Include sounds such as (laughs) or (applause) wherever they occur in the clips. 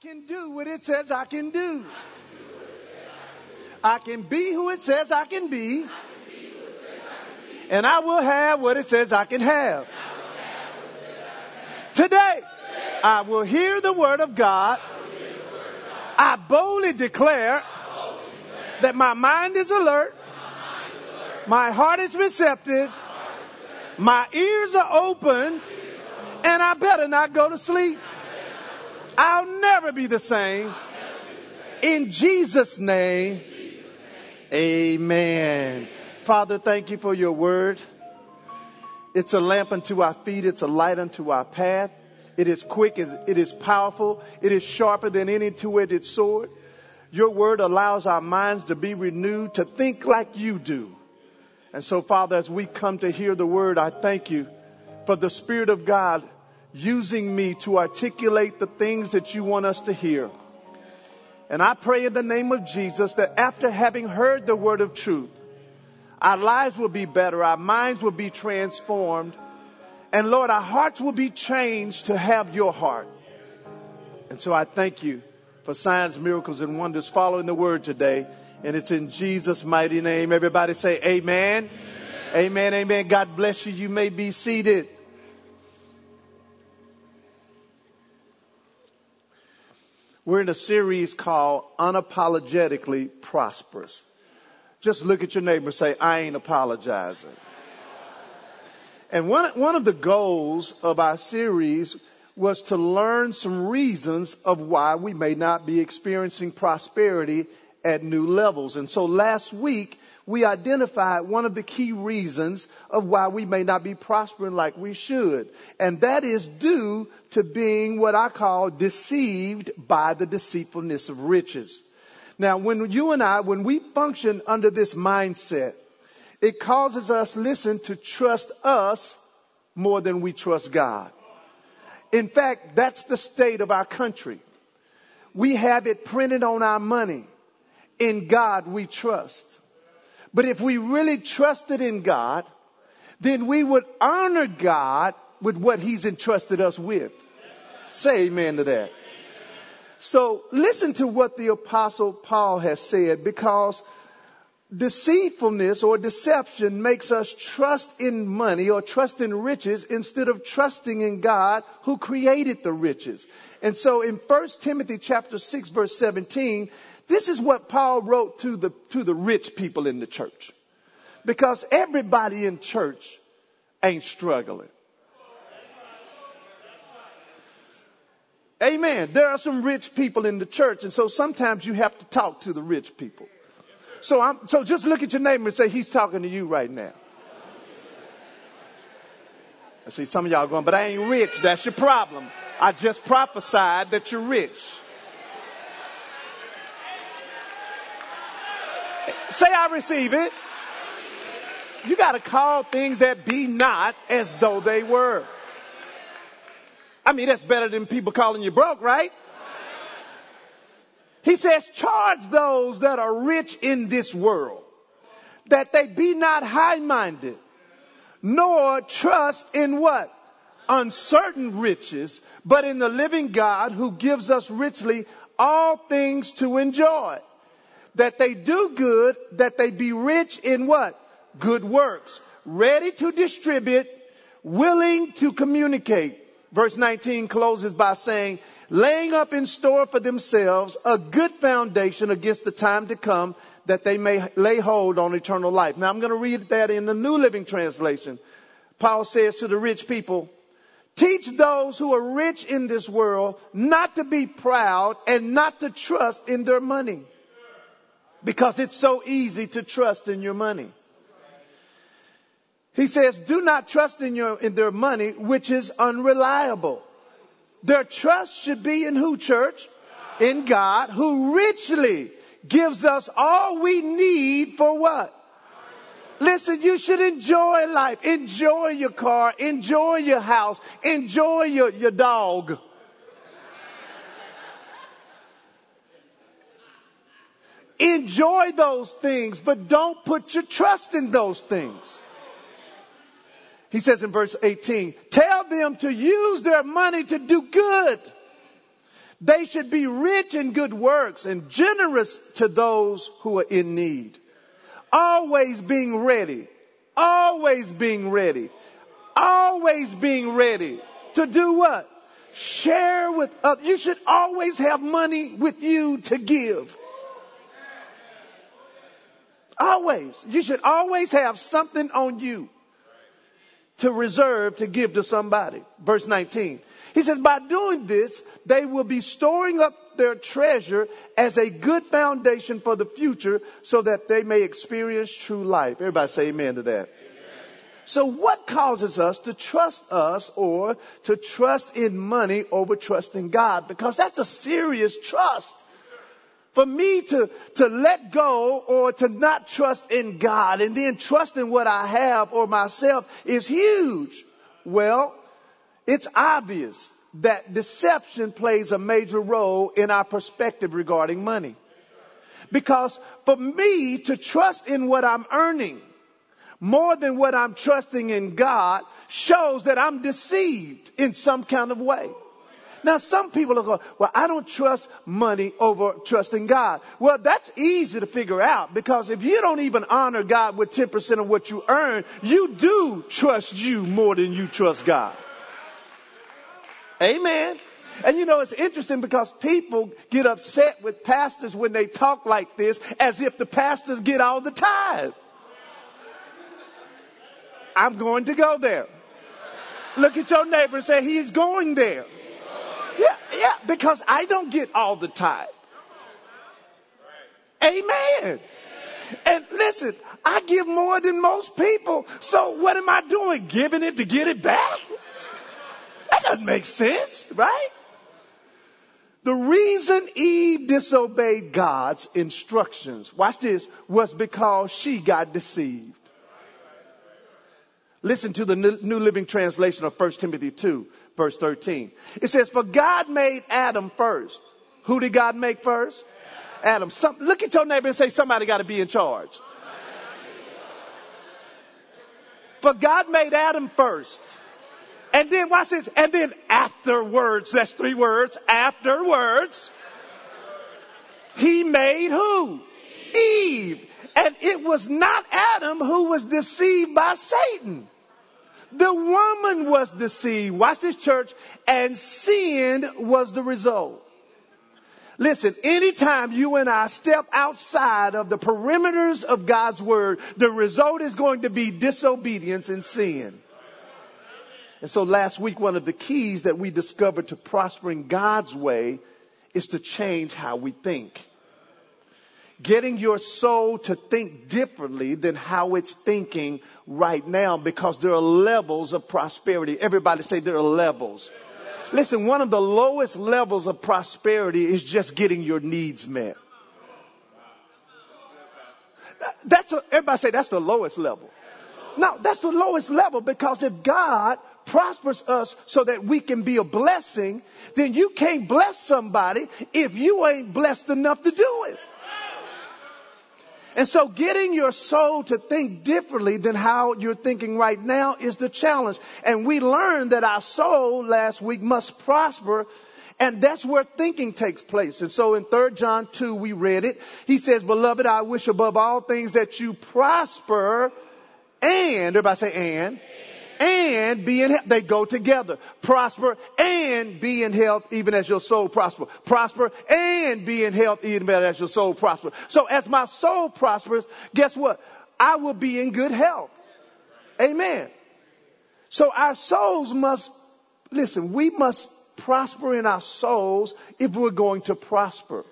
can do what it says I can do. I can be who it says I can be. And I will have what it says I can have. Today, I will hear the word of God. I boldly declare that my mind is alert. My heart is receptive. My ears are open. And I better not go to sleep. I'll never be the same. In Jesus' name, amen. Father, thank you for your word. It's a lamp unto our feet. It's a light unto our path. It is quick. It is powerful. It is sharper than any two-edged sword. Your word allows our minds to be renewed, to think like you do. And so, Father, as we come to hear the word, I thank you for the Spirit of God using me to articulate the things that you want us to hear. And I pray in the name of Jesus that after having heard the word of truth, our lives will be better, our minds will be transformed, and Lord, our hearts will be changed to have your heart. And so I thank you for signs, miracles, and wonders following the word today. And it's in Jesus' mighty name. Everybody say amen. Amen, amen. amen. God bless you. You may be seated. We're in a series called Unapologetically Prosperous. Just look at your neighbor and say, I ain't apologizing. And one, one of the goals of our series was to learn some reasons of why we may not be experiencing prosperity at new levels. And so last week, we identified one of the key reasons of why we may not be prospering like we should. And that is due to being what I call deceived by the deceitfulness of riches. Now, when you and I, when we function under this mindset, it causes us, listen, to trust us more than we trust God. In fact, that's the state of our country. We have it printed on our money. In God we trust. But if we really trusted in God, then we would honor God with what He's entrusted us with. Say amen to that. So listen to what the apostle Paul has said because deceitfulness or deception makes us trust in money or trust in riches instead of trusting in God who created the riches. And so in 1 Timothy chapter 6 verse 17, this is what Paul wrote to the, to the rich people in the church. Because everybody in church ain't struggling. Amen. There are some rich people in the church, and so sometimes you have to talk to the rich people. So I'm, so just look at your neighbor and say, he's talking to you right now. I see some of y'all going, but I ain't rich. That's your problem. I just prophesied that you're rich. Say, I receive it. You got to call things that be not as though they were. I mean, that's better than people calling you broke, right? He says, charge those that are rich in this world that they be not high minded, nor trust in what? Uncertain riches, but in the living God who gives us richly all things to enjoy that they do good, that they be rich in what? Good works, ready to distribute, willing to communicate. Verse 19 closes by saying, laying up in store for themselves a good foundation against the time to come that they may lay hold on eternal life. Now I'm going to read that in the New Living Translation. Paul says to the rich people, teach those who are rich in this world not to be proud and not to trust in their money because it's so easy to trust in your money. He says, do not trust in your, in their money, which is unreliable. Their trust should be in who, church? In God, who richly gives us all we need for what? Listen, you should enjoy life. Enjoy your car. Enjoy your house. Enjoy your, your dog. Enjoy those things, but don't put your trust in those things. He says in verse 18, tell them to use their money to do good, They should be rich in good works and generous to those who are in need. Always being ready. Always being ready. Always being ready to do what? Share with others. You should always have money with you to give. Always. You should always have something on you to reserve to give to somebody. Verse 19. He says, by doing this, they will be storing up their treasure as a good foundation for the future so that they may experience true life. Everybody say amen to that. So what causes us to trust us or to trust in money over trusting God? Because that's a serious trust. For me to, to let go or to not trust in God and then trust in what I have or myself is huge. Well, it's obvious that deception plays a major role in our perspective regarding money. Because for me to trust in what I'm earning more than what I'm trusting in God shows that I'm deceived in some kind of way. Now, some people are going, well, I don't trust money over trusting God. Well, that's easy to figure out because if you don't even honor God with 10% of what you earn, you do trust you more than you trust God. Amen. And you know, it's interesting because people get upset with pastors when they talk like this as if the pastors get all the tithe. I'm going to go there. Look at your neighbor and say, he's going there. Yeah, because I don't get all the time. Amen. And listen, I give more than most people. So what am I doing? Giving it to get it back? That doesn't make sense, right? The reason Eve disobeyed God's instructions, watch this, was because she got deceived. Listen to the New Living Translation of 1 Timothy 2, verse 13. It says, For God made Adam first. Who did God make first? Adam. Some, look at your neighbor and say, Somebody got to be in charge. For God made Adam first. And then watch this. And then afterwards, that's three words. Afterwards, he made who? Eve. And it was not Adam who was deceived by Satan. The woman was deceived. Watch this church. And sin was the result. Listen, anytime you and I step outside of the perimeters of God's word, the result is going to be disobedience and sin. And so last week, one of the keys that we discovered to prospering God's way is to change how we think. Getting your soul to think differently than how it's thinking right now because there are levels of prosperity. Everybody say there are levels. Listen, one of the lowest levels of prosperity is just getting your needs met. That's a, everybody say that's the lowest level. No, that's the lowest level because if God prospers us so that we can be a blessing, then you can't bless somebody if you ain't blessed enough to do it. And so getting your soul to think differently than how you're thinking right now is the challenge. And we learned that our soul last week must prosper and that's where thinking takes place. And so in 3 John 2, we read it. He says, beloved, I wish above all things that you prosper and, everybody say and, and be in health. They go together. Prosper and be in health even as your soul prosper. Prosper and be in health even as your soul prosper. So as my soul prospers, guess what? I will be in good health. Amen. So our souls must, listen, we must prosper in our souls if we're going to prosper.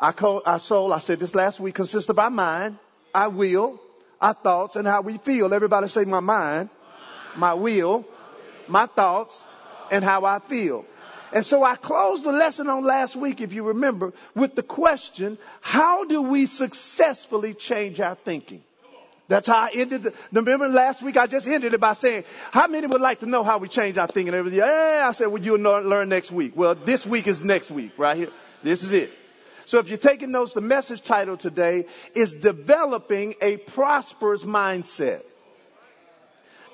Our soul, I said this last week, consists of our mind, our will, our thoughts and how we feel. Everybody say my mind, my will, my thoughts, and how I feel. And so I closed the lesson on last week, if you remember, with the question, how do we successfully change our thinking? That's how I ended the, remember last week I just ended it by saying, how many would like to know how we change our thinking? Everybody, yeah, I said, well, you'll learn next week. Well, this week is next week, right here. This is it. So if you're taking notes, the message title today is developing a prosperous mindset.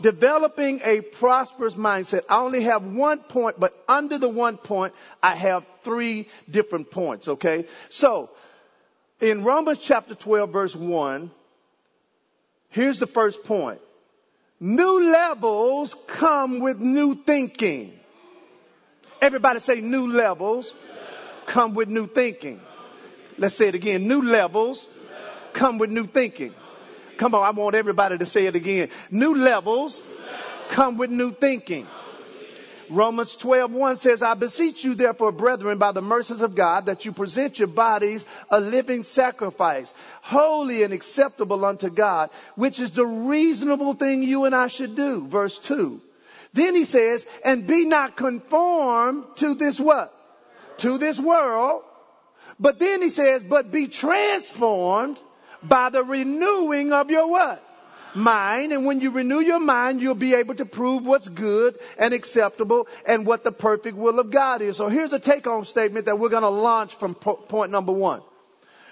developing a prosperous mindset. I only have one point, but under the one point, I have three different points, okay? So, in Romans chapter 12 verse 1, here's the first point. New levels come with new thinking. Everybody say new levels come with new thinking. Let's say it again. New levels come with new thinking. Come on, I want everybody to say it again. New levels come with new thinking. Romans 12, 1 says, I beseech you therefore, brethren, by the mercies of God, that you present your bodies a living sacrifice, holy and acceptable unto God, which is the reasonable thing you and I should do. Verse 2. Then he says, and be not conformed to this what? To this world. But then he says, but be transformed by the renewing of your what? Mind. And when you renew your mind, you'll be able to prove what's good and acceptable and what the perfect will of God is. So here's a take home statement that we're going to launch from po- point number one.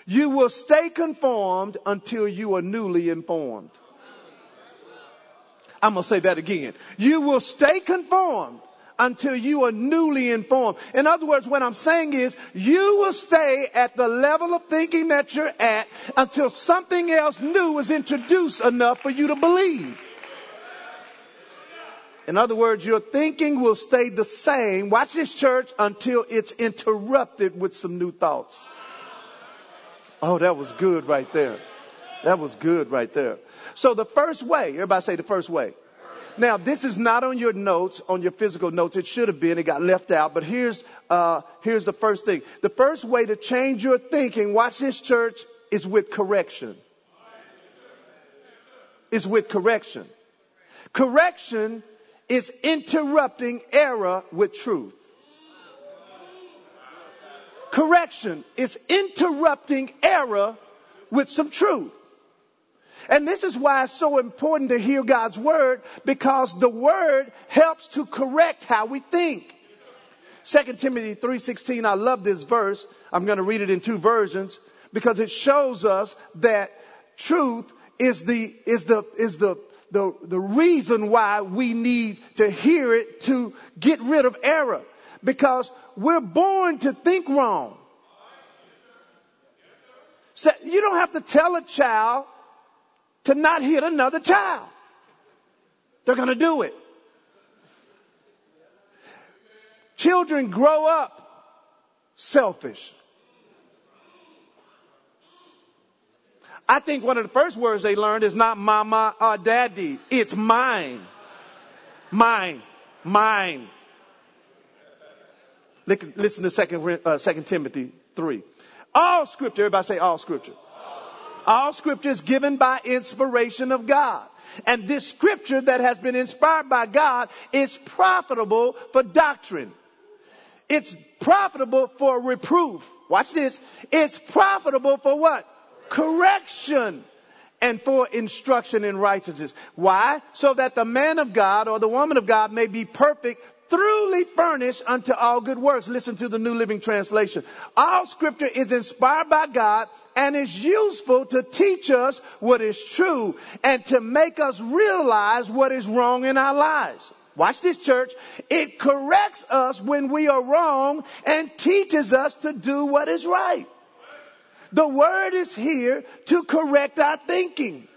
You will stay conformed until you are newly informed. I'm going to say that again. You will stay conformed until you are newly informed. In other words, what I'm saying is you will stay at the level of thinking that you're at until something else new is introduced enough for you to believe. In other words, your thinking will stay the same. Watch this church until it's interrupted with some new thoughts. Oh, that was good right there. That was good right there. So the first way, everybody say the first way. Now, this is not on your notes, on your physical notes. It should have been. It got left out. But here's, uh, here's the first thing. The first way to change your thinking, watch this church, is with correction. Is with correction. Correction is interrupting error with truth. Correction is interrupting error with some truth. And this is why it's so important to hear God's word because the word helps to correct how we think. 2 Timothy 3:16 I love this verse. I'm going to read it in two versions because it shows us that truth is the is the is the the, the reason why we need to hear it to get rid of error because we're born to think wrong. So you don't have to tell a child to not hit another child. They're going to do it. Children grow up selfish. I think one of the first words they learned is not mama or daddy. It's mine. Mine. Mine. Listen to second, uh, second Timothy 3. All scripture, everybody say all scripture. All scripture is given by inspiration of God. And this scripture that has been inspired by God is profitable for doctrine. It's profitable for reproof. Watch this. It's profitable for what? Correction and for instruction in righteousness. Why? So that the man of God or the woman of God may be perfect, truly furnished unto all good works. Listen to the New Living Translation. All scripture is inspired by God and is useful to teach us what is true and to make us realize what is wrong in our lives. Watch this church. It corrects us when we are wrong and teaches us to do what is right. The word is here to correct our thinking.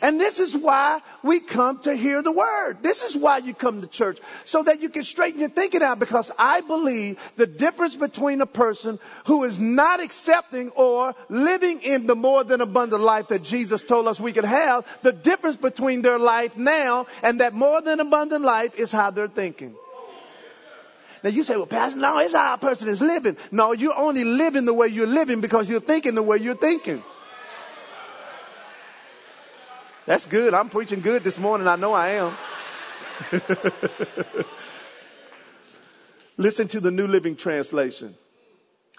And this is why we come to hear the word. This is why you come to church. So that you can straighten your thinking out because I believe the difference between a person who is not accepting or living in the more than abundant life that Jesus told us we could have, the difference between their life now and that more than abundant life is how they're thinking. Now you say, well, Pastor, no, it's how a person is living. No, you're only living the way you're living because you're thinking the way you're thinking. That's good. I'm preaching good this morning. I know I am. (laughs) Listen to the New Living Translation.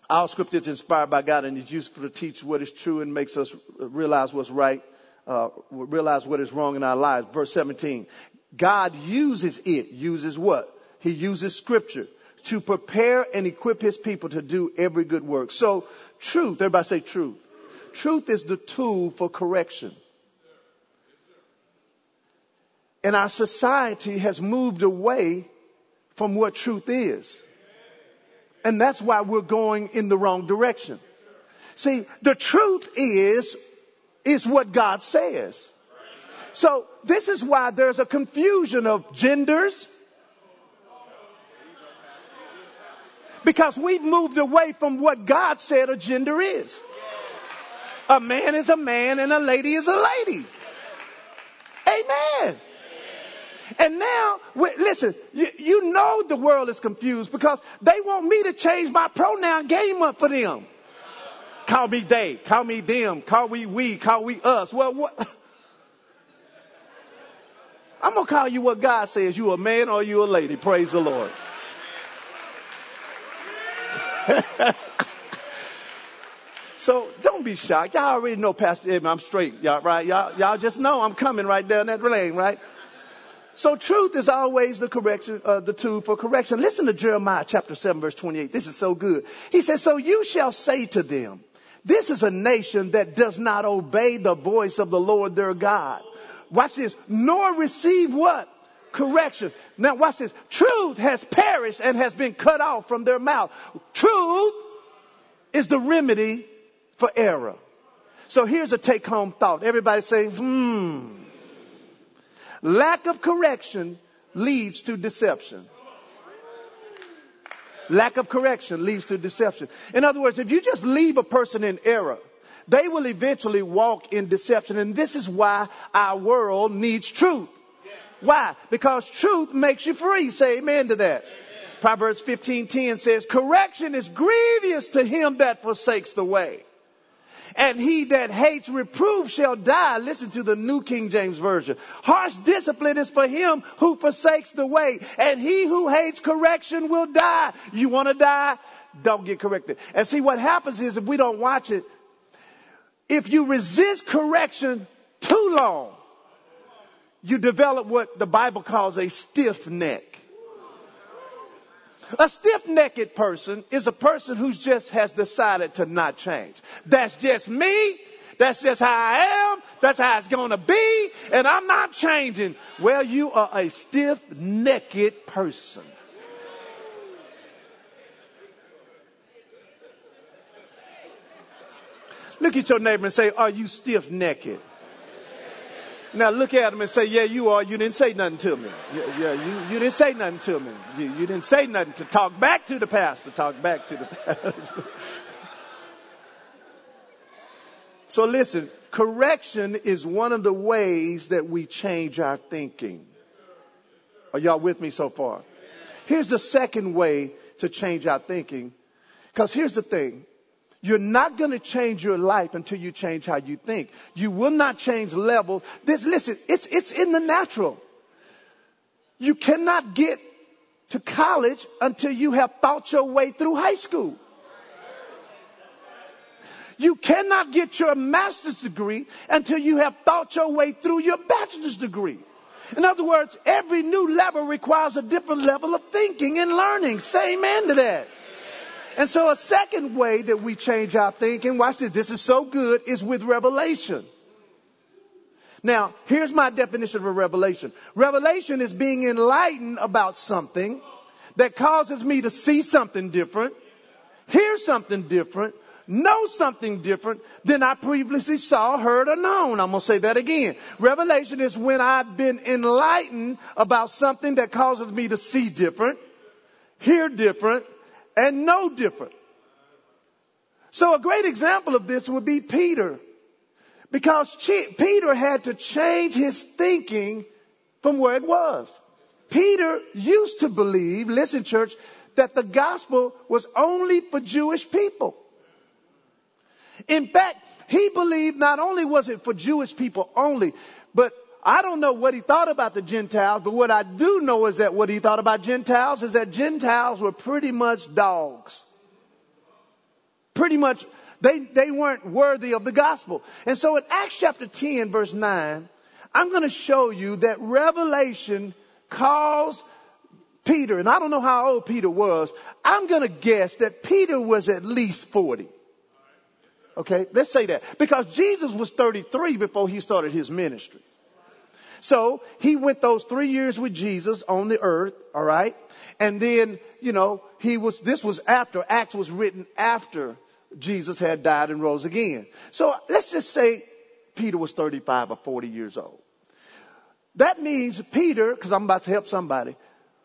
Our scripture is inspired by God and is useful to teach what is true and makes us realize what's right, uh, realize what is wrong in our lives. Verse 17. God uses it. Uses what? He uses scripture to prepare and equip his people to do every good work. So truth, everybody say truth. Truth is the tool for correction. And our society has moved away from what truth is. And that's why we're going in the wrong direction. See, the truth is, is what God says. So this is why there's a confusion of genders. Because we've moved away from what God said a gender is. A man is a man and a lady is a lady. Amen. And now, listen, you, you know the world is confused because they want me to change my pronoun game up for them. Call me they, call me them, call me we, call we us. Well, what? (laughs) I'm gonna call you what God says. You a man or you a lady? Praise the Lord. (laughs) so don't be shocked. Y'all already know Pastor Edmund. I'm straight, y'all, right? Y'all, y'all just know I'm coming right down that lane, right? So truth is always the correction, uh, the tool for correction. Listen to Jeremiah chapter 7 verse 28. This is so good. He says, so you shall say to them, this is a nation that does not obey the voice of the Lord their God. Watch this. Nor receive what? Correction. Now watch this. Truth has perished and has been cut off from their mouth. Truth is the remedy for error. So here's a take home thought. Everybody say, hmm. Lack of correction leads to deception. Lack of correction leads to deception. In other words, if you just leave a person in error, they will eventually walk in deception. And this is why our world needs truth. Why? Because truth makes you free. Say amen to that. Amen. Proverbs 15:10 says, "Correction is grievous to him that forsakes the way." And he that hates reproof shall die. Listen to the New King James Version. Harsh discipline is for him who forsakes the way, and he who hates correction will die. You want to die? Don't get corrected. And see what happens is if we don't watch it, if you resist correction too long, you develop what the Bible calls a stiff neck. A stiff-necked person is a person who just has decided to not change. That's just me. That's just how I am. That's how it's going to be. And I'm not changing. Well, you are a stiff-necked person. Look at your neighbor and say, are you stiff-necked? Now look at him and say, yeah, you are. You didn't say nothing to me. Yeah, yeah you, you didn't say nothing to me. You, you didn't say nothing to talk back to the pastor. Talk back to the (laughs) pastor. so listen, correction is one of the ways that we change our thinking. Are y'all with me so far? Here's the second way to change our thinking. Because here's the thing. You're not going to change your life until you change how you think. You will not change levels. This, listen, it's, it's in the natural. You cannot get to college until you have thought your way through high school. You cannot get your master's degree until you have thought your way through your bachelor's degree. In other words, every new level requires a different level of thinking and learning. Say amen to that. And so a second way that we change our thinking, watch this, this is so good, is with revelation. Now, here's my definition of a revelation. Revelation is being enlightened about something that causes me to see something different, hear something different, know something different than I previously saw, heard, or known. I'm going to say that again. Revelation is when I've been enlightened about something that causes me to see different, hear different, and know different. So a great example of this would be Peter. Because Peter had to change his thinking from where it was. Peter used to believe, listen church, that the gospel was only for Jewish people. In fact, he believed not only was it for Jewish people only, but I don't know what he thought about the Gentiles, but what I do know is that what he thought about Gentiles is that Gentiles were pretty much dogs. Pretty much, they, they weren't worthy of the gospel. And so in Acts chapter 10 verse 9, I'm going to show you that revelation caused Peter, and I don't know how old Peter was, I'm going to guess that Peter was at least 40. Okay, let's say that. Because Jesus was 33 before he started his ministry. So he went those three years with Jesus on the earth, all right? And then, you know, he was, this was after, Acts was written after Jesus had died and rose again. So let's just say Peter was 35 or 40 years old. That means Peter, because I'm about to help somebody,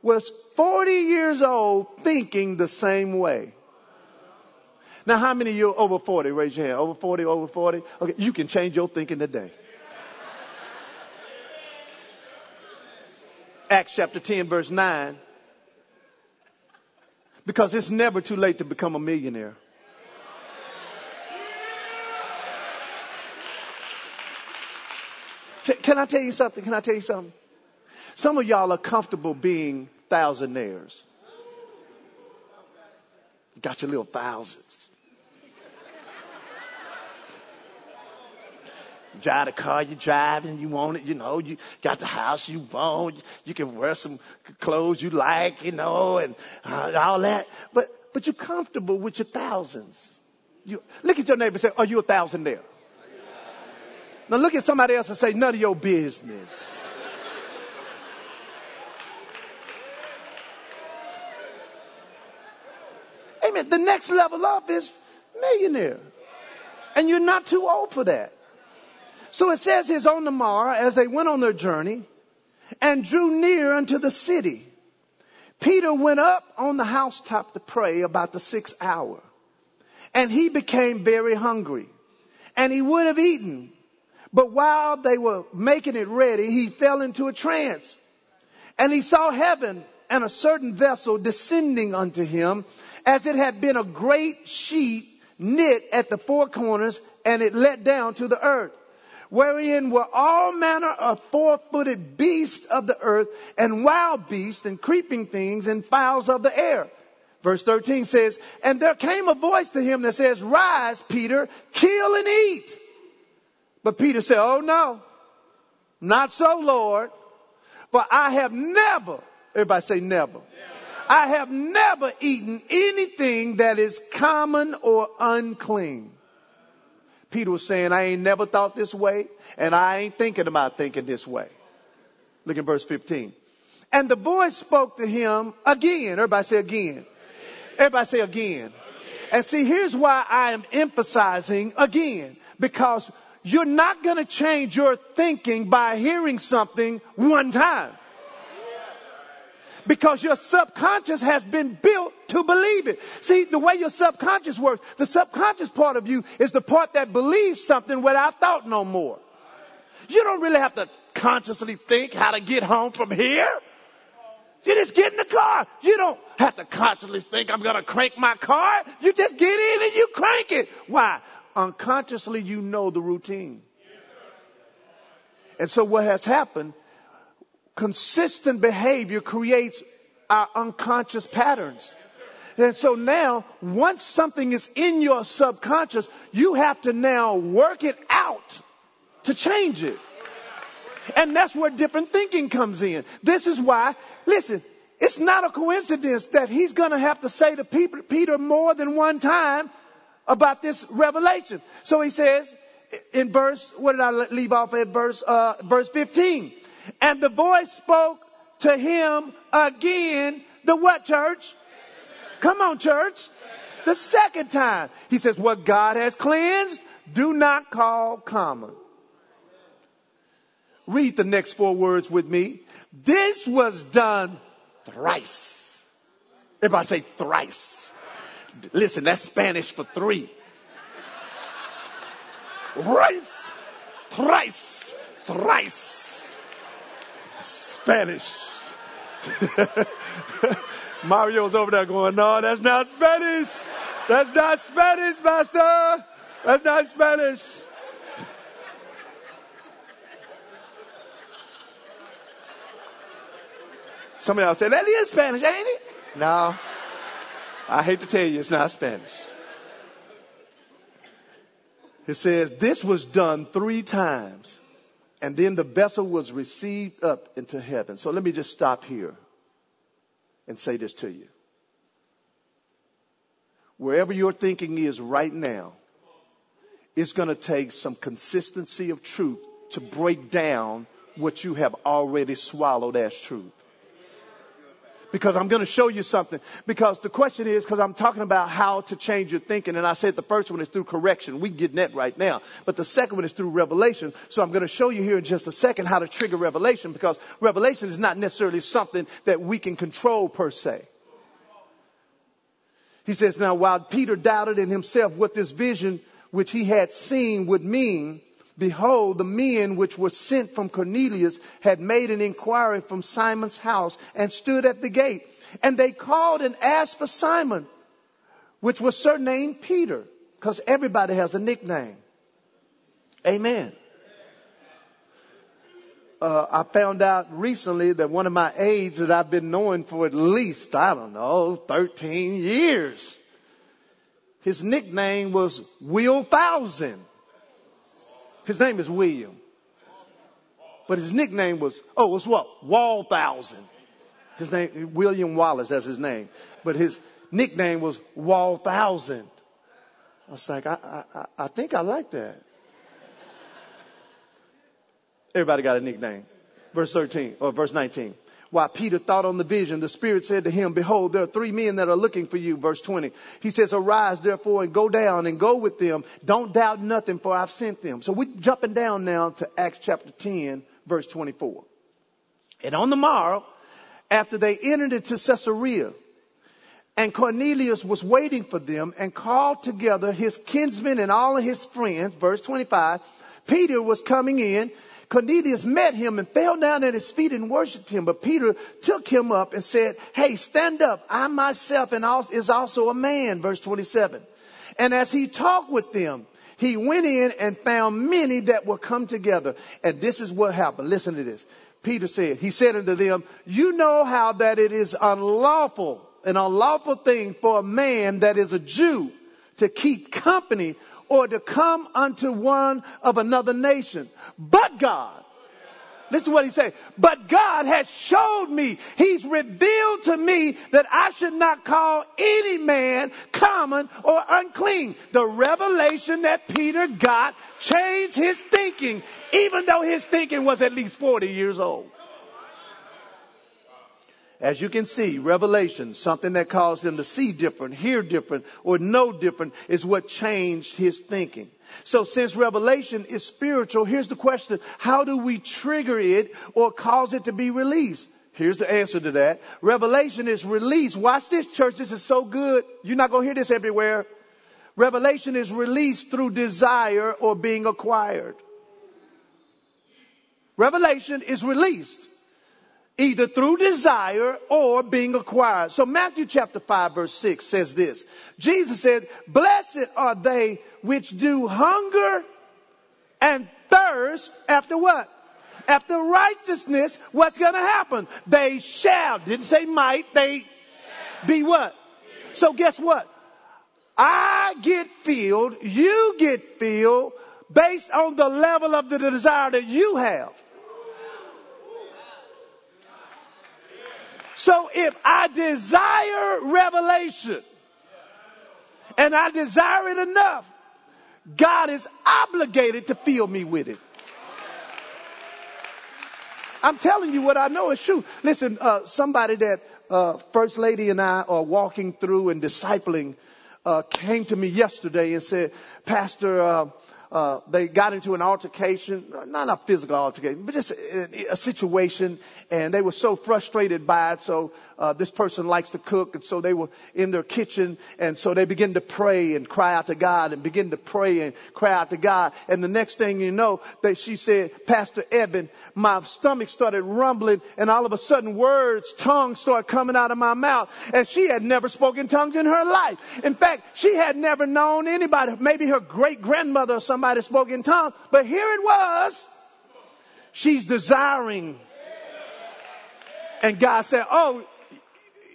was 40 years old thinking the same way. Now, how many of you are over 40? Raise your hand. Over 40, over 40? Okay, you can change your thinking today. Acts chapter 10, verse 9. Because it's never too late to become a millionaire. Can I tell you something? Can I tell you something? Some of y'all are comfortable being thousandaires. Got your little thousands. Drive the car you drive and you want it, you know, you got the house you want, you can wear some clothes you like, you know, and uh, all that. But, but you're comfortable with your thousands. You, look at your neighbor and say, are you a thousandaire? Now look at somebody else and say, none of your business. Amen. The next level up is millionaire. And you're not too old for that. So it says he's on the morrow as they went on their journey and drew near unto the city. Peter went up on the housetop to pray about the sixth hour. And he became very hungry. And he would have eaten. But while they were making it ready, he fell into a trance. And he saw heaven and a certain vessel descending unto him as it had been a great sheet knit at the four corners and it let down to the earth wherein were all manner of four-footed beasts of the earth and wild beasts and creeping things and fowls of the air. Verse 13 says, and there came a voice to him that says, rise, Peter, kill and eat. But Peter said, oh no, not so, Lord, for I have never, everybody say never. never. I have never eaten anything that is common or unclean. Peter was saying, I ain't never thought this way, and I ain't thinking about thinking this way. Look at verse 15. And the voice spoke to him again. Everybody say again. Everybody say again. And see, here's why I am emphasizing again. Because you're not going to change your thinking by hearing something one time because your subconscious has been built to believe it. See, the way your subconscious works, the subconscious part of you is the part that believes something without thought no more. You don't really have to consciously think how to get home from here. You just get in the car. You don't have to consciously think I'm going to crank my car. You just get in and you crank it. Why? Unconsciously you know the routine. And so what has happened consistent behavior creates our unconscious patterns. And so now, once something is in your subconscious, you have to now work it out to change it. And that's where different thinking comes in. This is why, listen, it's not a coincidence that he's going to have to say to Peter more than one time about this revelation. So he says in verse, what did I leave off at verse, uh, verse 15? And the voice spoke to him again. The what, church? Come on, church. The second time. He says, what God has cleansed, do not call common. Read the next four words with me. This was done thrice. Everybody say thrice. Listen, that's Spanish for three. Thrice, thrice, thrice. Spanish. (laughs) Mario's over there going, no, that's not Spanish. That's not Spanish, master. That's not Spanish. Some of y'all say, that is Spanish, ain't it? No. I hate to tell you, it's not Spanish. It says, this was done three times and then the vessel was received up into heaven. So let me just stop here and say this to you. Wherever your thinking is right now, it's going to take some consistency of truth to break down what you have already swallowed as truth because I'm going to show you something. Because the question is, because I'm talking about how to change your thinking, and I said the first one is through correction. We get that right now. But the second one is through revelation. So I'm going to show you here in just a second how to trigger revelation, because revelation is not necessarily something that we can control per se. He says, now while Peter doubted in himself what this vision which he had seen would mean, Behold, the men which were sent from Cornelius had made an inquiry from Simon's house and stood at the gate. And they called and asked for Simon, which was surnamed Peter, because everybody has a nickname. Amen. Uh, I found out recently that one of my aides that I've been knowing for at least, I don't know, 13 years, his nickname was Will Thousand. His name is William. But his nickname was, oh, it was what? Wall Thousand. His name, William Wallace, that's his name. But his nickname was Wall Thousand. I was like, I, I, I think I like that. Everybody got a nickname. Verse 13, or verse 19. While Peter thought on the vision, the Spirit said to him, Behold, there are three men that are looking for you. Verse 20. He says, Arise therefore and go down and go with them. Don't doubt nothing, for I've sent them. So we're jumping down now to Acts chapter 10, verse 24. And on the morrow, after they entered into Caesarea, and Cornelius was waiting for them and called together his kinsmen and all of his friends, verse 25, Peter was coming in Cornelius met him and fell down at his feet and worshiped him. But Peter took him up and said, Hey, stand up. I myself is also a man. Verse 27. And as he talked with them, he went in and found many that were come together. And this is what happened. Listen to this. Peter said, he said unto them, you know how that it is unlawful, an unlawful thing for a man that is a Jew to keep company or to come unto one of another nation. But God, Listen to what he said. But God has showed me, he's revealed to me that I should not call any man common or unclean. The revelation that Peter got changed his thinking, even though his thinking was at least 40 years old. As you can see, revelation, something that caused him to see different, hear different, or know different, is what changed his thinking. So since revelation is spiritual, here's the question. How do we trigger it or cause it to be released? Here's the answer to that. Revelation is released. Watch this, church. This is so good. You're not going to hear this everywhere. Revelation is released through desire or being acquired. Revelation is released either through desire or being acquired. So Matthew chapter 5 verse 6 says this. Jesus said, blessed are they which do hunger and thirst after what? After righteousness, what's gonna happen? They shall, didn't say might, they be what? So guess what? I get filled, you get filled based on the level of the desire that you have. So if I desire revelation and I desire it enough, God is obligated to fill me with it. I'm telling you what I know is true. Listen, uh, somebody that uh, First Lady and I are walking through and discipling uh, came to me yesterday and said, Pastor, uh, they got into an altercation, not a physical altercation, but just a, a situation, and they were so frustrated by it. So uh, this person likes to cook, and so they were in their kitchen, and so they begin to pray and cry out to God, and begin to pray and cry out to God. And the next thing you know, they, she said, Pastor Eben, my stomach started rumbling, and all of a sudden words, tongues started coming out of my mouth, and she had never spoken tongues in her life. In fact, she had never known anybody, maybe her great grandmother or something somebody spoke in tongues, but here it was. She's desiring. And God said, Oh,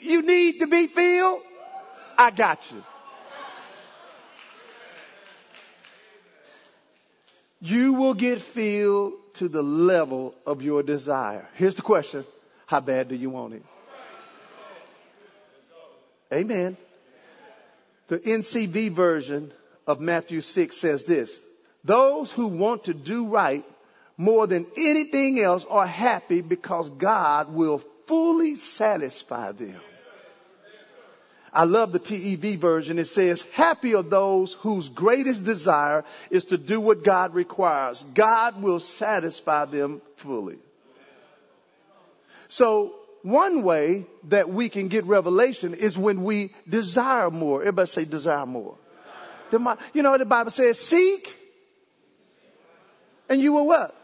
you need to be filled? I got you. You will get filled to the level of your desire. Here's the question How bad do you want it? Amen. The NCV version of Matthew 6 says this those who want to do right more than anything else are happy because God will fully satisfy them. I love the TEV version. It says, happy are those whose greatest desire is to do what God requires. God will satisfy them fully. So one way that we can get revelation is when we desire more. Everybody say desire more. Desire. You know the Bible says, seek and you will what?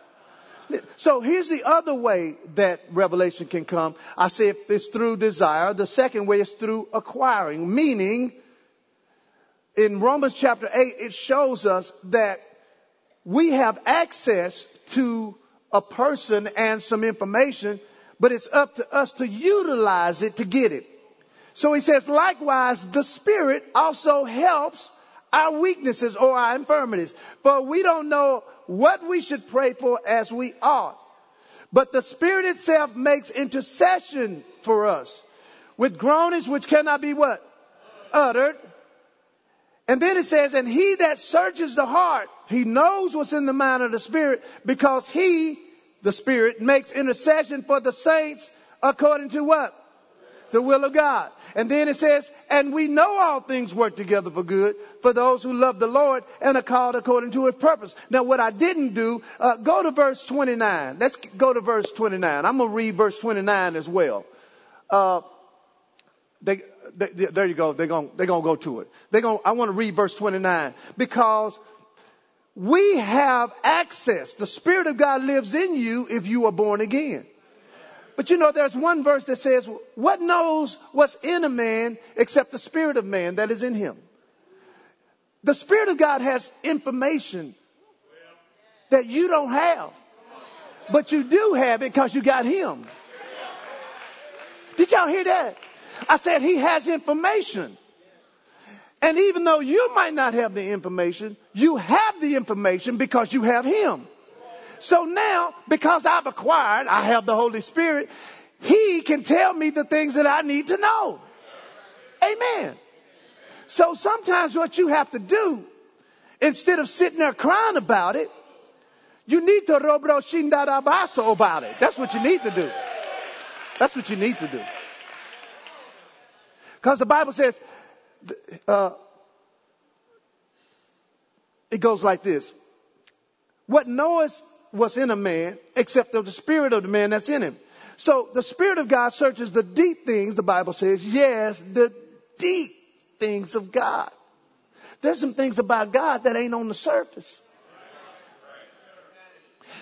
So here's the other way that revelation can come. I say it's through desire. The second way is through acquiring, meaning in Romans chapter 8, it shows us that we have access to a person and some information, but it's up to us to utilize it to get it. So he says, likewise, the Spirit also helps our weaknesses or our infirmities. For we don't know what we should pray for as we ought. But the Spirit itself makes intercession for us with groanings which cannot be what? Uttered. And then it says, and he that searches the heart, he knows what's in the mind of the Spirit because he, the Spirit, makes intercession for the saints according to what? The will of God. And then it says, and we know all things work together for good for those who love the Lord and are called according to his purpose. Now, what I didn't do, uh, go to verse 29. Let's go to verse 29. I'm going to read verse 29 as well. Uh, they, they, there you go. They're going they're going to go to it. They're going I want to read verse 29 because we have access. The Spirit of God lives in you if you are born again. But you know, there's one verse that says, What knows what's in a man except the Spirit of man that is in him? The Spirit of God has information that you don't have. But you do have it because you got Him. Did y'all hear that? I said He has information. And even though you might not have the information, you have the information because you have Him. So now, because I've acquired, I have the Holy Spirit, He can tell me the things that I need to know. Amen. So sometimes what you have to do, instead of sitting there crying about it, you need to robro shindarabaso about it. That's what you need to do. That's what you need to do. Because the Bible says, uh, it goes like this. What knowest what's in a man except of the spirit of the man that's in him. So the spirit of God searches the deep things, the Bible says. Yes, the deep things of God. There's some things about God that ain't on the surface.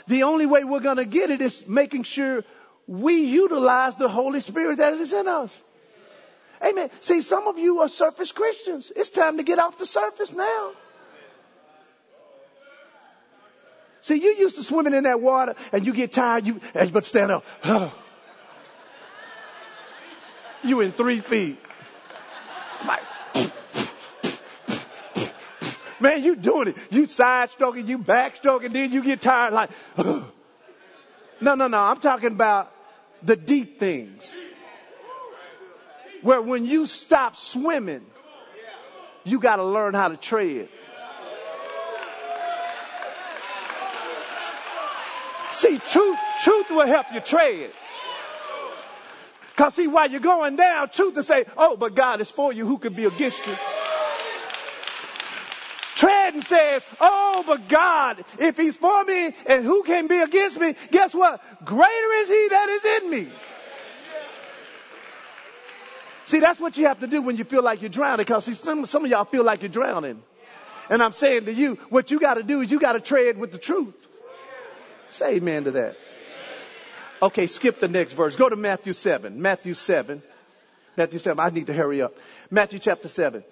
The only way we're going to get it is making sure we utilize the Holy Spirit that is in us. Amen. See, some of you are surface Christians. It's time to get off the surface now. See, you used to swimming in that water and you get tired, you but stand up. (sighs) You in three feet. Like, (laughs) man, you doing it. You side stroking, you back stroking, then you get tired like, (sighs) no, no, no. I'm talking about the deep things. Where when you stop swimming, you got to learn how to tread. See, truth, truth will help you tread. Cause see, while you're going down, truth will say, oh, but God is for you. Who can be against you? Tread and says, oh, but God, if he's for me and who can be against me, guess what? Greater is he that is in me. See, that's what you have to do when you feel like you're drowning because see, some, some of y'all feel like you're drowning. And I'm saying to you, what you got to do is you got to tread with the truth. Say amen to that. Okay, skip the next verse. Go to Matthew 7. Matthew 7. Matthew 7. I need to hurry up. Matthew chapter 7.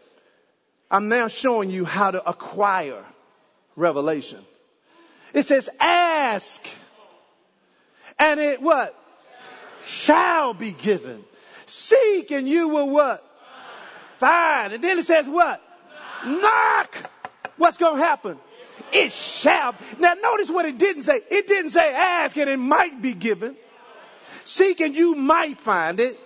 I'm now showing you how to acquire revelation. It says, ask. And it what? Shall be given. Seek and you will what? Find. And then it says what? Knock. What's going to happen? It shall. Now notice what it didn't say. It didn't say ask and it might be given. Seek and you might find it.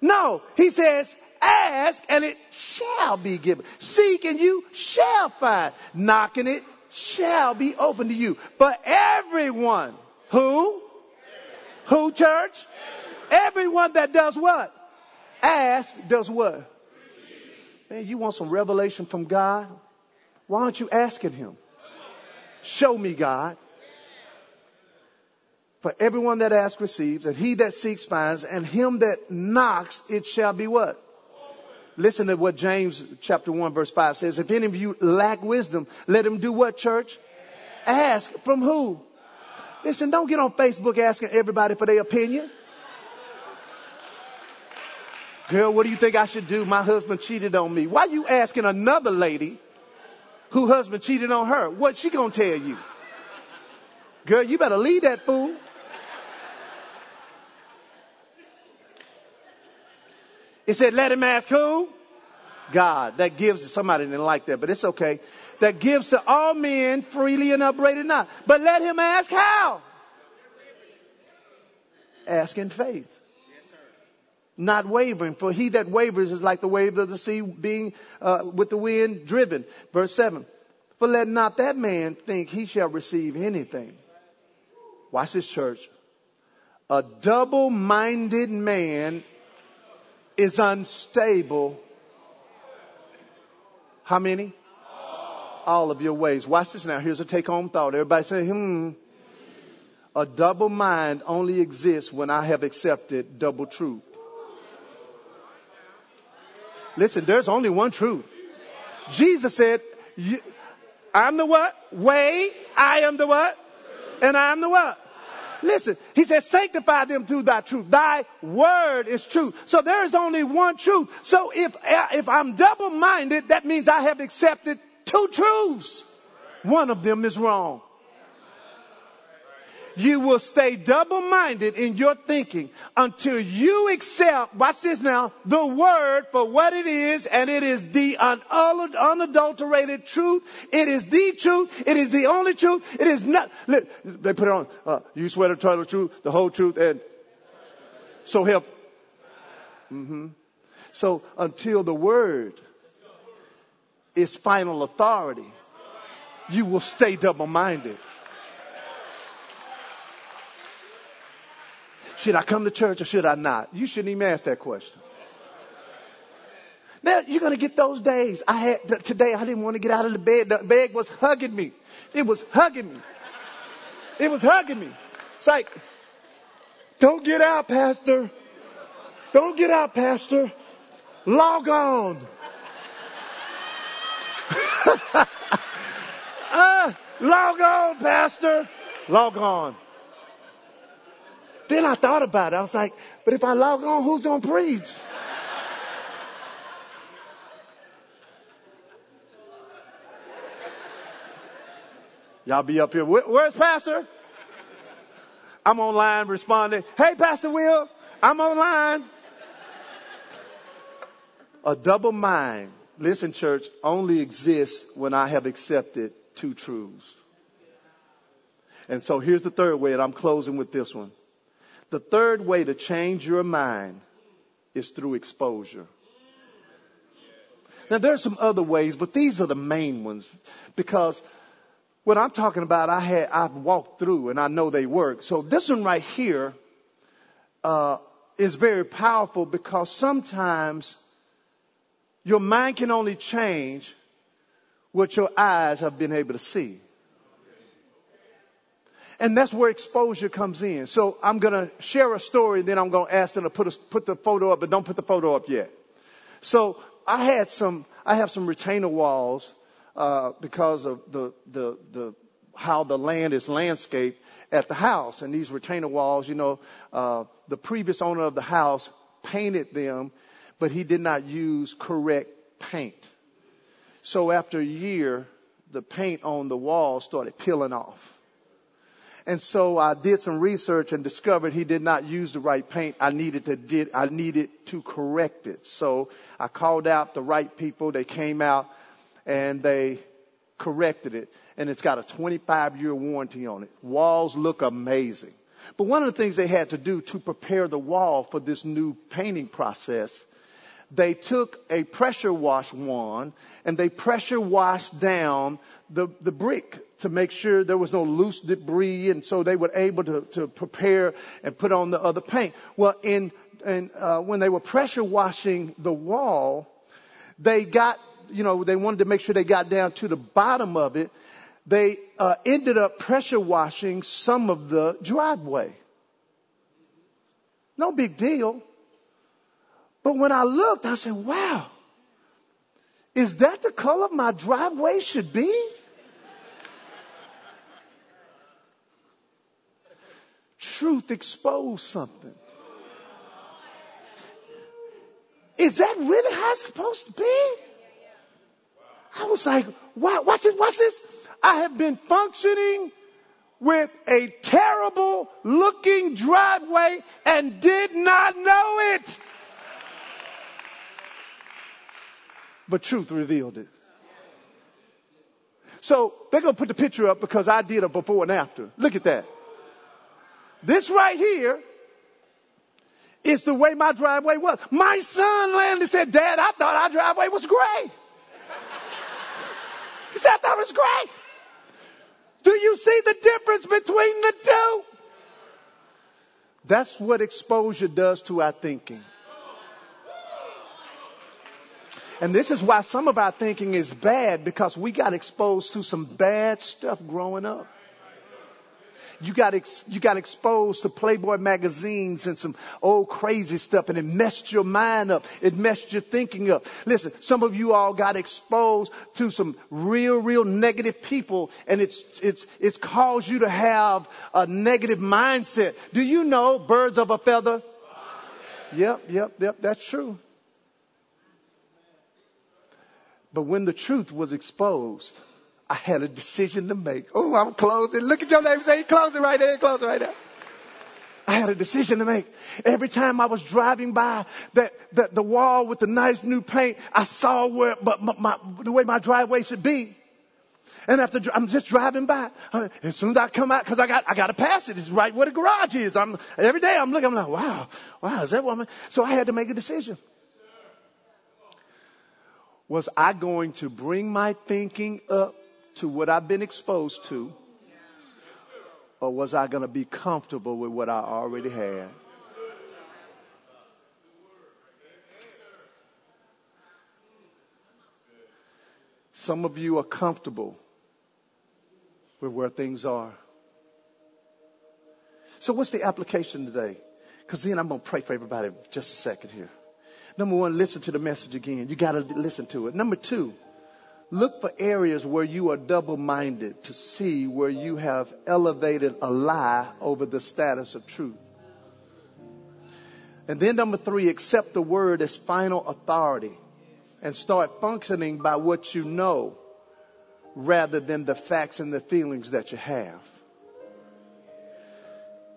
No, he says ask and it shall be given. Seek and you shall find. Knocking it shall be open to you. But everyone who, who church? Everyone that does what? Ask does what? Man, you want some revelation from God? Why aren't you asking Him? Show me, God. For everyone that asks receives, and he that seeks finds, and him that knocks it shall be what? Listen to what James chapter 1 verse 5 says. If any of you lack wisdom, let him do what, church? Ask from who? Listen, don't get on Facebook asking everybody for their opinion. Girl, what do you think I should do? My husband cheated on me. Why are you asking another lady who husband cheated on her? What she gonna tell you? Girl, you better leave that fool. It said, let him ask who? God. That gives, somebody didn't like that, but it's okay. That gives to all men freely and upbraided not. But let him ask how? Ask in faith. Not wavering, for he that wavers is like the wave of the sea being uh, with the wind driven. Verse 7. For let not that man think he shall receive anything. Watch this church. A double-minded man is unstable. How many? All of your ways. Watch this now. Here's a take home thought. Everybody say, hmm. A double mind only exists when I have accepted double truth. Listen, there's only one truth. Jesus said, I'm the what? Way. I am the what? And I am the what? Listen, he says, sanctify them through thy truth. Thy word is truth. So there is only one truth. So if, if I'm double minded, that means I have accepted two truths. One of them is wrong you will stay double minded in your thinking until you accept, watch this now, the word for what it is, and it is the unadulterated truth. It is the truth. It is the only truth. It is not, look, they put it on, uh, you swear to tell the truth, the whole truth, and so help. Mm-hmm. So until the word is final authority, you will stay double minded. Should I come to church or should I not? You shouldn't even ask that question. Now you're to get those days. I had today. I didn't want to get out of the bed. The bed was hugging me. It was hugging me. It was hugging me. It's like, don't get out, pastor. Don't get out, pastor. Log on. (laughs) uh, log on, pastor. Log on. Then I thought about it. I was like, but if I log on, who's going to preach? Y'all be up here. Where's Pastor? I'm online responding. Hey, Pastor Will, I'm online. A double mind, listen, church, only exists when I have accepted two truths. And so here's the third way, and I'm closing with this one. The third way to change your mind is through exposure. Now there are some other ways, but these are the main ones because what I'm talking about, I had I've walked through and I know they work. So this one right here uh, is very powerful because sometimes your mind can only change what your eyes have been able to see. And that's where exposure comes in. So I'm going to share a story, and then I'm going to ask them to put, a, put the photo up, but don't put the photo up yet. So I had some, I have some retainer walls, uh, because of the, the, the, how the land is landscaped at the house. And these retainer walls, you know, uh, the previous owner of the house painted them, but he did not use correct paint. So after a year, the paint on the wall started peeling off. And so I did some research and discovered he did not use the right paint. I needed to did, I needed to correct it. So I called out the right people. They came out and they corrected it. And it's got a 25 year warranty on it. Walls look amazing. But one of the things they had to do to prepare the wall for this new painting process, they took a pressure wash wand and they pressure washed down the, the brick to make sure there was no loose debris and so they were able to, to prepare and put on the other paint. Well, in, in uh, when they were pressure washing the wall, they got, you know, they wanted to make sure they got down to the bottom of it. They uh, ended up pressure washing some of the driveway. No big deal. But when I looked, I said, wow, is that the color my driveway should be? Truth exposed something. Is that really how it's supposed to be? I was like, wow, watch this, watch this. I have been functioning with a terrible looking driveway and did not know it. But truth revealed it. So they're going to put the picture up because I did a before and after. Look at that. This right here is the way my driveway was. My son landed said, Dad, I thought our driveway was gray. he said, I thought it was gray. Do you see the difference between the two? That's what exposure does to our thinking. And this is why some of our thinking is bad because we got exposed to some bad stuff growing up. You got, ex- you got exposed to Playboy magazines and some old crazy stuff and it messed your mind up. It messed your thinking up. Listen, some of you all got exposed to some real, real negative people and it's, it's, it's caused you to have a negative mindset. Do you know birds of a feather? Yep, yep, yep, that's true. But when the truth was exposed, I had a decision to make. Oh, I'm closing. Look at your neighbor say, closing right there, closing right there. I had a decision to make. Every time I was driving by that, that the wall with the nice new paint, I saw where, but my, my, the way my driveway should be. And after I'm just driving by, uh, as soon as I come out, because I got I got to pass it. It's right where the garage is. I'm every day I'm looking. I'm like, wow, wow, is that woman? So I had to make a decision. Was I going to bring my thinking up to what I've been exposed to? Or was I going to be comfortable with what I already had? Some of you are comfortable with where things are. So what's the application today? Because then I'm going to pray for everybody just a second here. Number one, listen to the message again. You got to listen to it. Number two, Look for areas where you are double minded to see where you have elevated a lie over the status of truth. And then number three, accept the word as final authority and start functioning by what you know rather than the facts and the feelings that you have.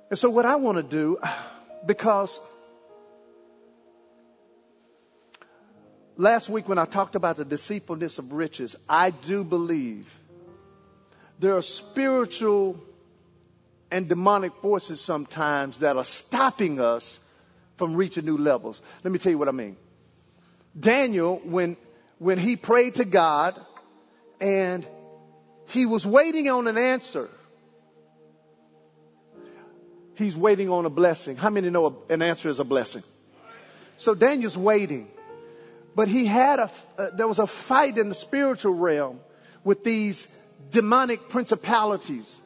And so what I want to do, (sighs) because last week when I talked about the deceitfulness of riches, I do believe there are spiritual and demonic forces sometimes that are stopping us from reaching new levels. Let me tell you what I mean. Daniel, when, when he prayed to God and he was waiting on an answer, he's waiting on a blessing. How many know an answer is a blessing? So Daniel's waiting. But he had a, uh, there was a fight in the spiritual realm with these demonic principalities.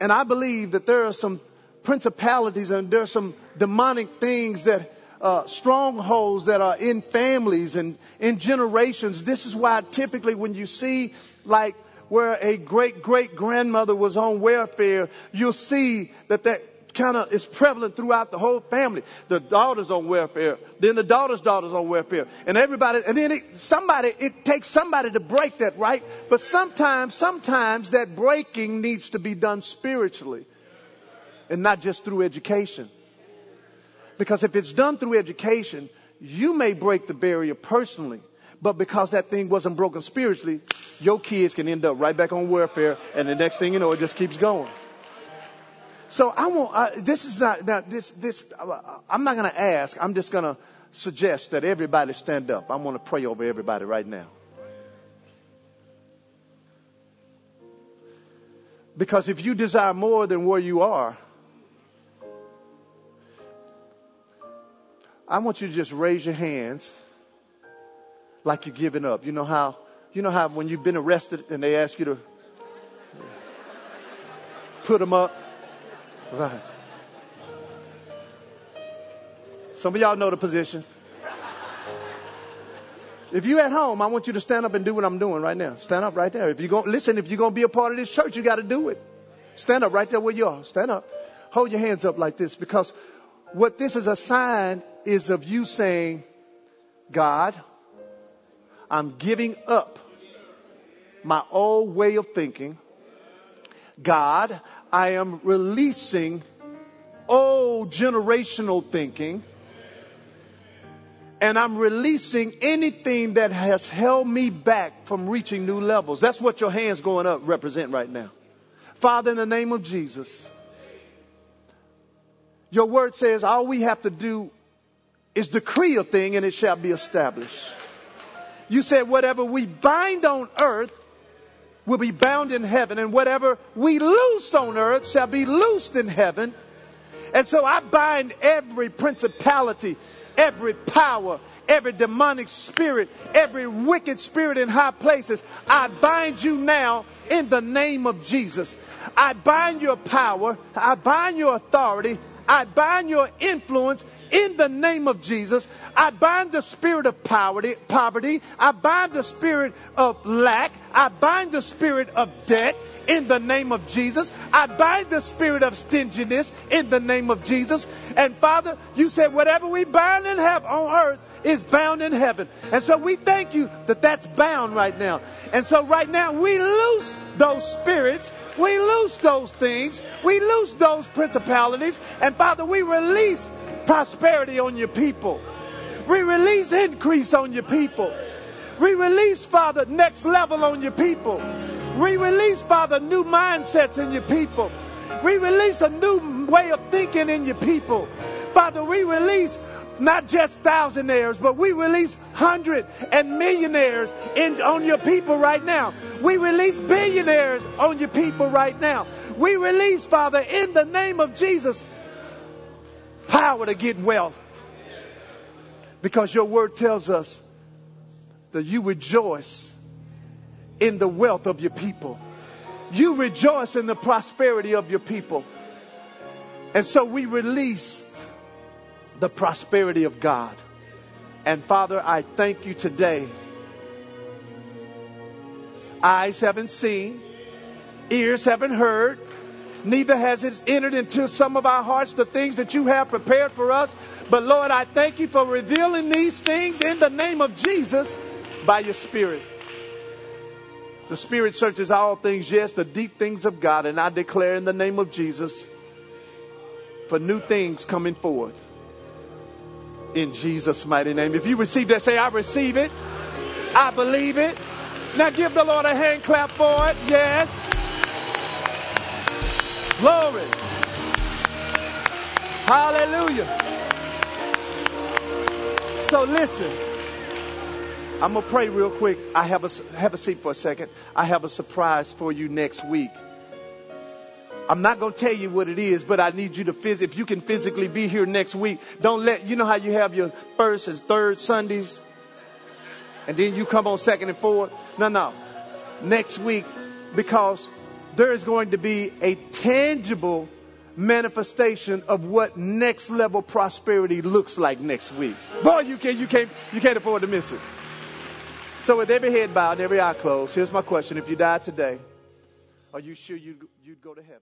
And I believe that there are some principalities and there are some demonic things that, uh, strongholds that are in families and in generations. This is why typically when you see like where a great great grandmother was on welfare, you'll see that that kind of is prevalent throughout the whole family. The daughter's on welfare, then the daughter's daughter's on welfare, and everybody, and then it, somebody, it takes somebody to break that, right? But sometimes, sometimes that breaking needs to be done spiritually and not just through education. Because if it's done through education, you may break the barrier personally, but because that thing wasn't broken spiritually, your kids can end up right back on welfare, and the next thing you know, it just keeps going. So I want. Uh, this is not. Now this. This. Uh, I'm not going to ask. I'm just going to suggest that everybody stand up. I want to pray over everybody right now. Because if you desire more than where you are, I want you to just raise your hands like you're giving up. You know how you know how when you've been arrested and they ask you to put them up? Right. Some of y'all know the position. If you at home, I want you to stand up and do what I'm doing right now. Stand up right there. If you go, listen, if you're to be a part of this church, you got to do it. Stand up right there where you are. Stand up. Hold your hands up like this because what this is a sign is of you saying, God, I'm giving up my old way of thinking. God, I am releasing old generational thinking and I'm releasing anything that has held me back from reaching new levels. That's what your hands going up represent right now. Father, in the name of Jesus, your word says all we have to do is decree a thing and it shall be established. You said whatever we bind on earth will be bound in heaven and whatever we loose on earth shall be loosed in heaven. And so I bind every principality every power, every demonic spirit, every wicked spirit in high places. I bind you now in the name of Jesus. I bind your power. I bind your authority. I bind your influence in the name of Jesus. I bind the spirit of poverty, poverty. I bind the spirit of lack. I bind the spirit of debt in the name of Jesus. I bind the spirit of stinginess in the name of Jesus. And Father, you said whatever we bind in heaven on earth is bound in heaven. And so we thank you that that's bound right now. And so right now we loose those spirits. We loose those things. We loose those principalities. And Father, we release prosperity on your people. We release increase on your people. We release, Father, next level on your people. We release, Father, new mindsets in your people. We release a new way of thinking in your people. Father, we release not just thousandaires, but we release hundred and millionaires in, on your people right now. We release billionaires on your people right now. We release, Father, in the name of Jesus, power to get wealth. Because your word tells us that you rejoice in the wealth of your people. You rejoice in the prosperity of your people. And so we released the prosperity of God. And Father, I thank you today. Eyes haven't seen, ears haven't heard, neither has it entered into some of our hearts the things that you have prepared for us. But Lord, I thank you for revealing these things in the name of Jesus by your Spirit. The Spirit searches all things, yes, the deep things of God. And I declare in the name of Jesus for new things coming forth. In Jesus' mighty name. If you receive that, say, I receive it. I believe it. Now give the Lord a hand clap for it. Yes. Glory. Hallelujah. So listen. I'm going to pray real quick. I have a, have a seat for a second. I have a surprise for you next week. I'm not going to tell you what it is, but I need you to phys- if you can physically be here next week, don't let, you know how you have your first and third Sundays and then you come on second and fourth? No, no. Next week, because there is going to be a tangible manifestation of what next level prosperity looks like next week. Boy, you can't, you can't, you can't afford to miss it. So with every head bowed and every eye closed, here's my question. If you died today, are you sure you'd, you'd go to heaven?